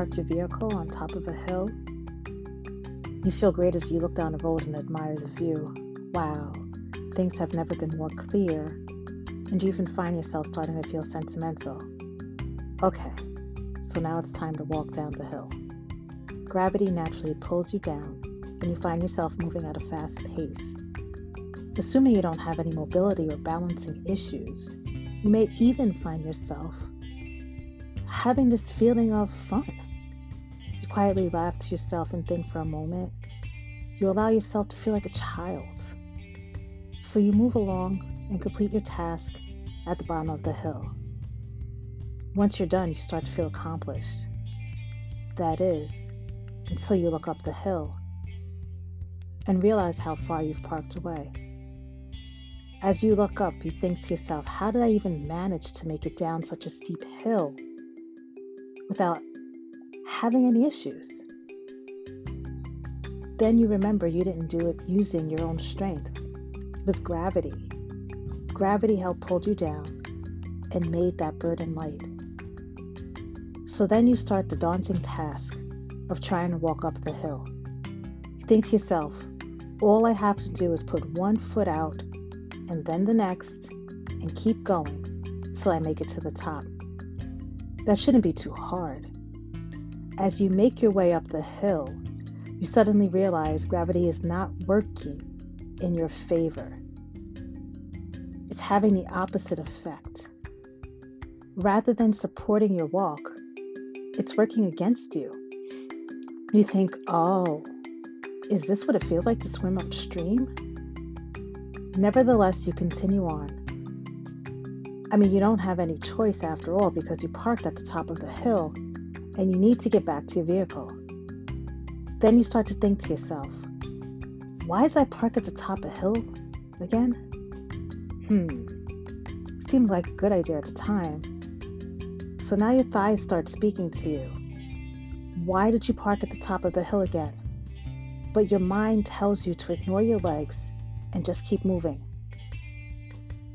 parked your vehicle on top of a hill? You feel great as you look down the road and admire the view. Wow, things have never been more clear. And you even find yourself starting to feel sentimental. Okay, so now it's time to walk down the hill. Gravity naturally pulls you down, and you find yourself moving at a fast pace. Assuming you don't have any mobility or balancing issues, you may even find yourself having this feeling of fun. Quietly laugh to yourself and think for a moment. You allow yourself to feel like a child. So you move along and complete your task at the bottom of the hill. Once you're done, you start to feel accomplished. That is, until you look up the hill and realize how far you've parked away. As you look up, you think to yourself, how did I even manage to make it down such a steep hill without having any issues? Then you remember you didn't do it using your own strength. It was gravity. Gravity helped pull you down and made that burden light. So then you start the daunting task of trying to walk up the hill. You think to yourself, all I have to do is put one foot out and then the next and keep going till I make it to the top. That shouldn't be too hard. As you make your way up the hill, you suddenly realize gravity is not working in your favor. It's having the opposite effect. Rather than supporting your walk, it's working against you. You think, oh, is this what it feels like to swim upstream? Nevertheless, you continue on. I mean, you don't have any choice after all because you parked at the top of the hill and you need to get back to your vehicle. Then you start to think to yourself, why did I park at the top of hill again? Hmm, seemed like a good idea at the time. So now your thighs start speaking to you. Why did you park at the top of the hill again? But your mind tells you to ignore your legs and just keep moving.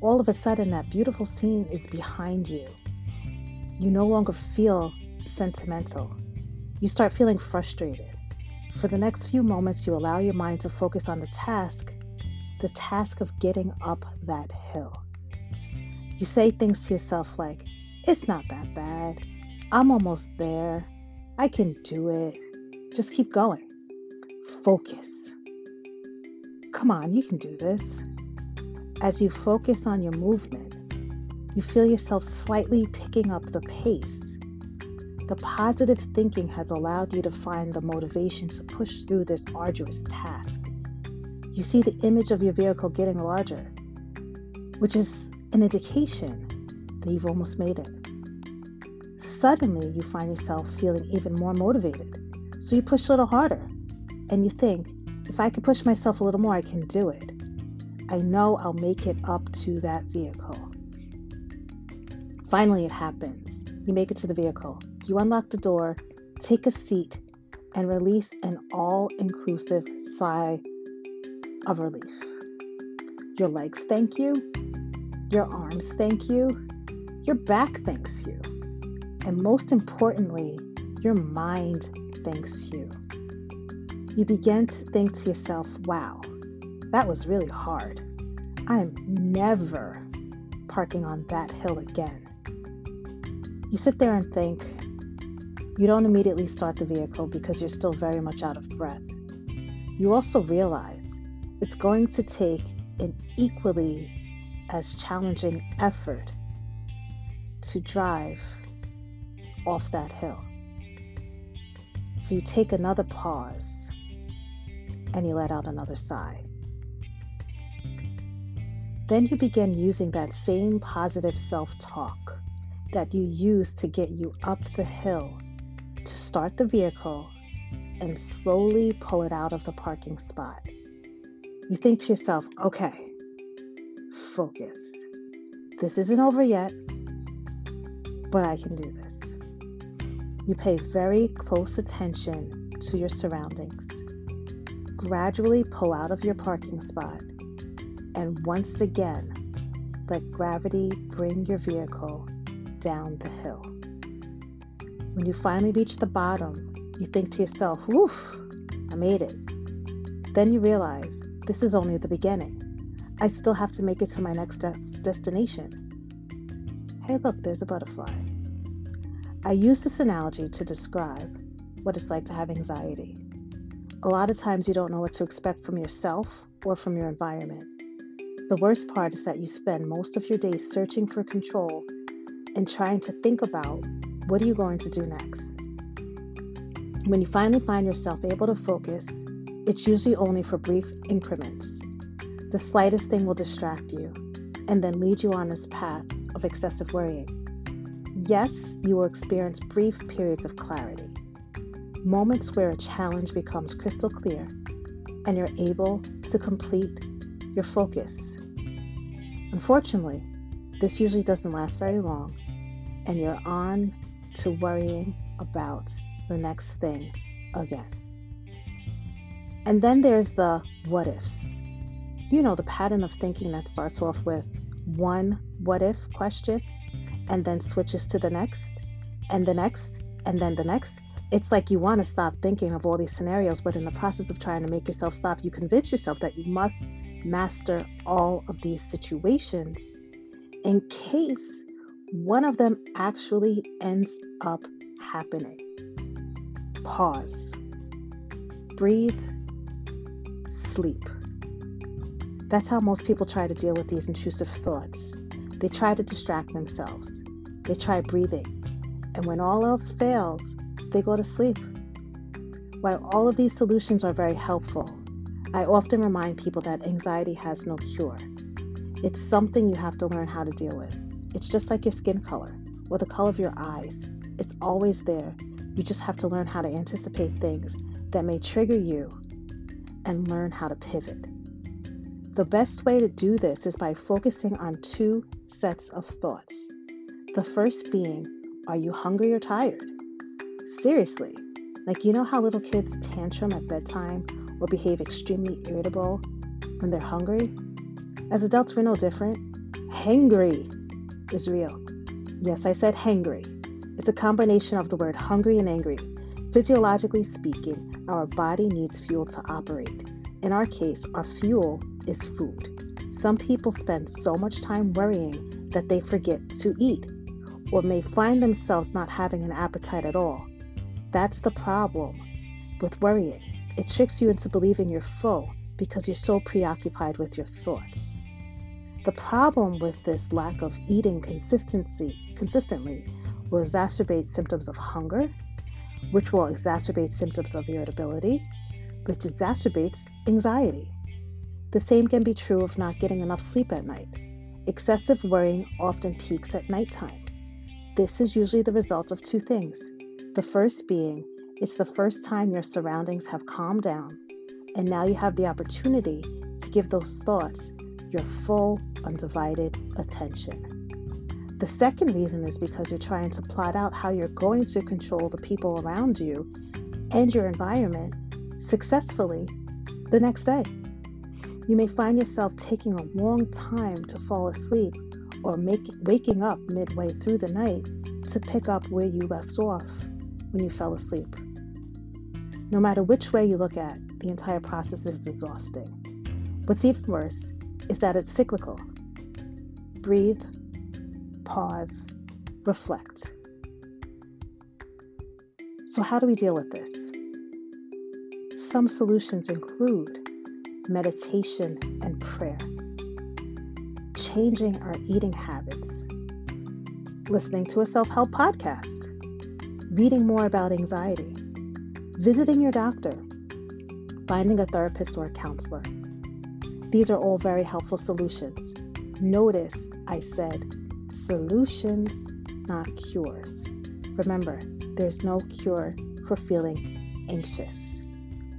All of a sudden, that beautiful scene is behind you. You no longer feel sentimental. You start feeling frustrated. For the next few moments, you allow your mind to focus on the task, the task of getting up that hill. You say things to yourself like, It's not that bad. I'm almost there. I can do it. Just keep going. Focus. Come on, you can do this. As you focus on your movement, you feel yourself slightly picking up the pace. The positive thinking has allowed you to find the motivation to push through this arduous task. You see the image of your vehicle getting larger, which is an indication that you've almost made it. Suddenly, you find yourself feeling even more motivated. So you push a little harder and you think, if I can push myself a little more, I can do it. I know I'll make it up to that vehicle. Finally, it happens. You make it to the vehicle. You unlock the door, take a seat, and release an all inclusive sigh of relief. Your legs thank you. Your arms thank you. Your back thanks you. And most importantly, your mind thanks you you begin to think to yourself, wow, that was really hard. I am never parking on that hill again. You sit there and think, you don't immediately start the vehicle because you're still very much out of breath. You also realize it's going to take an equally as challenging effort to drive off that hill. So you take another pause and you let out another sigh. Then you begin using that same positive self talk that you use to get you up the hill to start the vehicle and slowly pull it out of the parking spot. You think to yourself, okay, focus. This isn't over yet, but I can do this. You pay very close attention to your surroundings gradually pull out of your parking spot and once again let gravity bring your vehicle down the hill. When you finally reach the bottom, you think to yourself, woof, I made it. Then you realize this is only the beginning. I still have to make it to my next des- destination. Hey, look, there's a butterfly. I use this analogy to describe what it's like to have anxiety. A lot of times you don't know what to expect from yourself or from your environment. The worst part is that you spend most of your days searching for control and trying to think about what are you going to do next. When you finally find yourself able to focus, it's usually only for brief increments. The slightest thing will distract you and then lead you on this path of excessive worrying. Yes, you will experience brief periods of clarity, moments where a challenge becomes crystal clear and you're able to complete your focus. Unfortunately, this usually doesn't last very long, and you're on to worrying about the next thing again. And then there's the what ifs. You know, the pattern of thinking that starts off with one what if question and then switches to the next and the next and then the next. It's like you want to stop thinking of all these scenarios, but in the process of trying to make yourself stop, you convince yourself that you must master all of these situations in case one of them actually ends up happening. Pause. Breathe sleep. That's how most people try to deal with these intrusive thoughts. They try to distract themselves. They try breathing. And when all else fails, they go to sleep. While all of these solutions are very helpful, I often remind people that anxiety has no cure. It's something you have to learn how to deal with. It's just like your skin color or the color of your eyes. It's always there. You just have to learn how to anticipate things that may trigger you and learn how to pivot. The best way to do this is by focusing on two sets of thoughts. The first being, are you hungry or tired? Seriously, like you know how little kids tantrum at bedtime or behave extremely irritable when they're hungry? As adults, we're no different. Hangry is real. Yes, I said hangry. It's a combination of the word hungry and angry. Physiologically speaking, our body needs fuel to operate. In our case, our fuel is food. Some people spend so much time worrying that they forget to eat or may find themselves not having an appetite at all. That's the problem with worrying. It tricks you into believing you're full because you're so preoccupied with your thoughts. The problem with this lack of eating consistency consistently will exacerbate symptoms of hunger, which will exacerbate symptoms of irritability, which exacerbates anxiety. The same can be true of not getting enough sleep at night. Excessive worrying often peaks at nighttime. This is usually the result of two things. The first being, it's the first time your surroundings have calmed down, and now you have the opportunity to give those thoughts your full, undivided attention. The second reason is because you're trying to plot out how you're going to control the people around you and your environment successfully the next day. You may find yourself taking a long time to fall asleep or make, waking up midway through the night to pick up where you left off when you fell asleep. No matter which way you look at, the entire process is exhausting. What's even worse is that it's cyclical. Breathe, pause, reflect. So, how do we deal with this? Some solutions include meditation and prayer, changing our eating habits, listening to a self help podcast, reading more about anxiety, visiting your doctor, finding a therapist or a counselor. These are all very helpful solutions. Notice I said solutions, not cures. Remember, there's no cure for feeling anxious.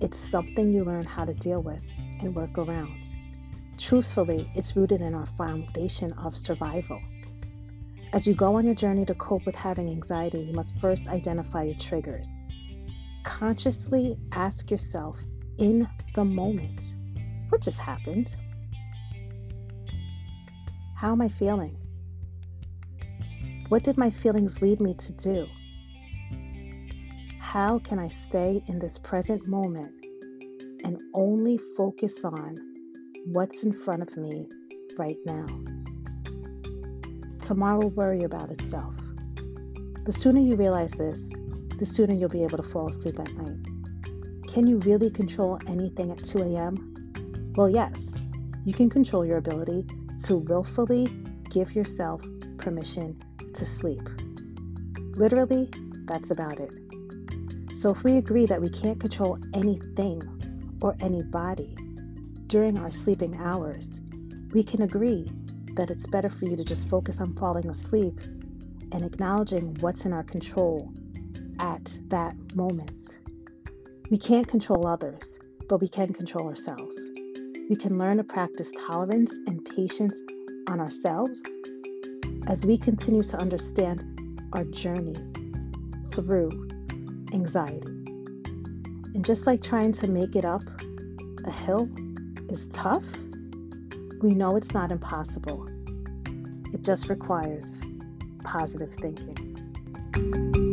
It's something you learn how to deal with and work around. Truthfully, it's rooted in our foundation of survival. As you go on your journey to cope with having anxiety, you must first identify your triggers. Consciously ask yourself in the moment what just happened? How am I feeling? What did my feelings lead me to do? how can I stay in this present moment and only focus on what's in front of me right now? Tomorrow will worry about itself. The sooner you realize this, the sooner you'll be able to fall asleep at night. Can you really control anything at 2 a.m.? Well, yes, you can control your ability to willfully give yourself permission to sleep. Literally, that's about it. So, if we agree that we can't control anything or anybody during our sleeping hours, we can agree that it's better for you to just focus on falling asleep and acknowledging what's in our control at that moment. We can't control others, but we can control ourselves. We can learn to practice tolerance and patience on ourselves as we continue to understand our journey through anxiety. And just like trying to make it up a hill is tough, we know it's not impossible. It just requires positive thinking.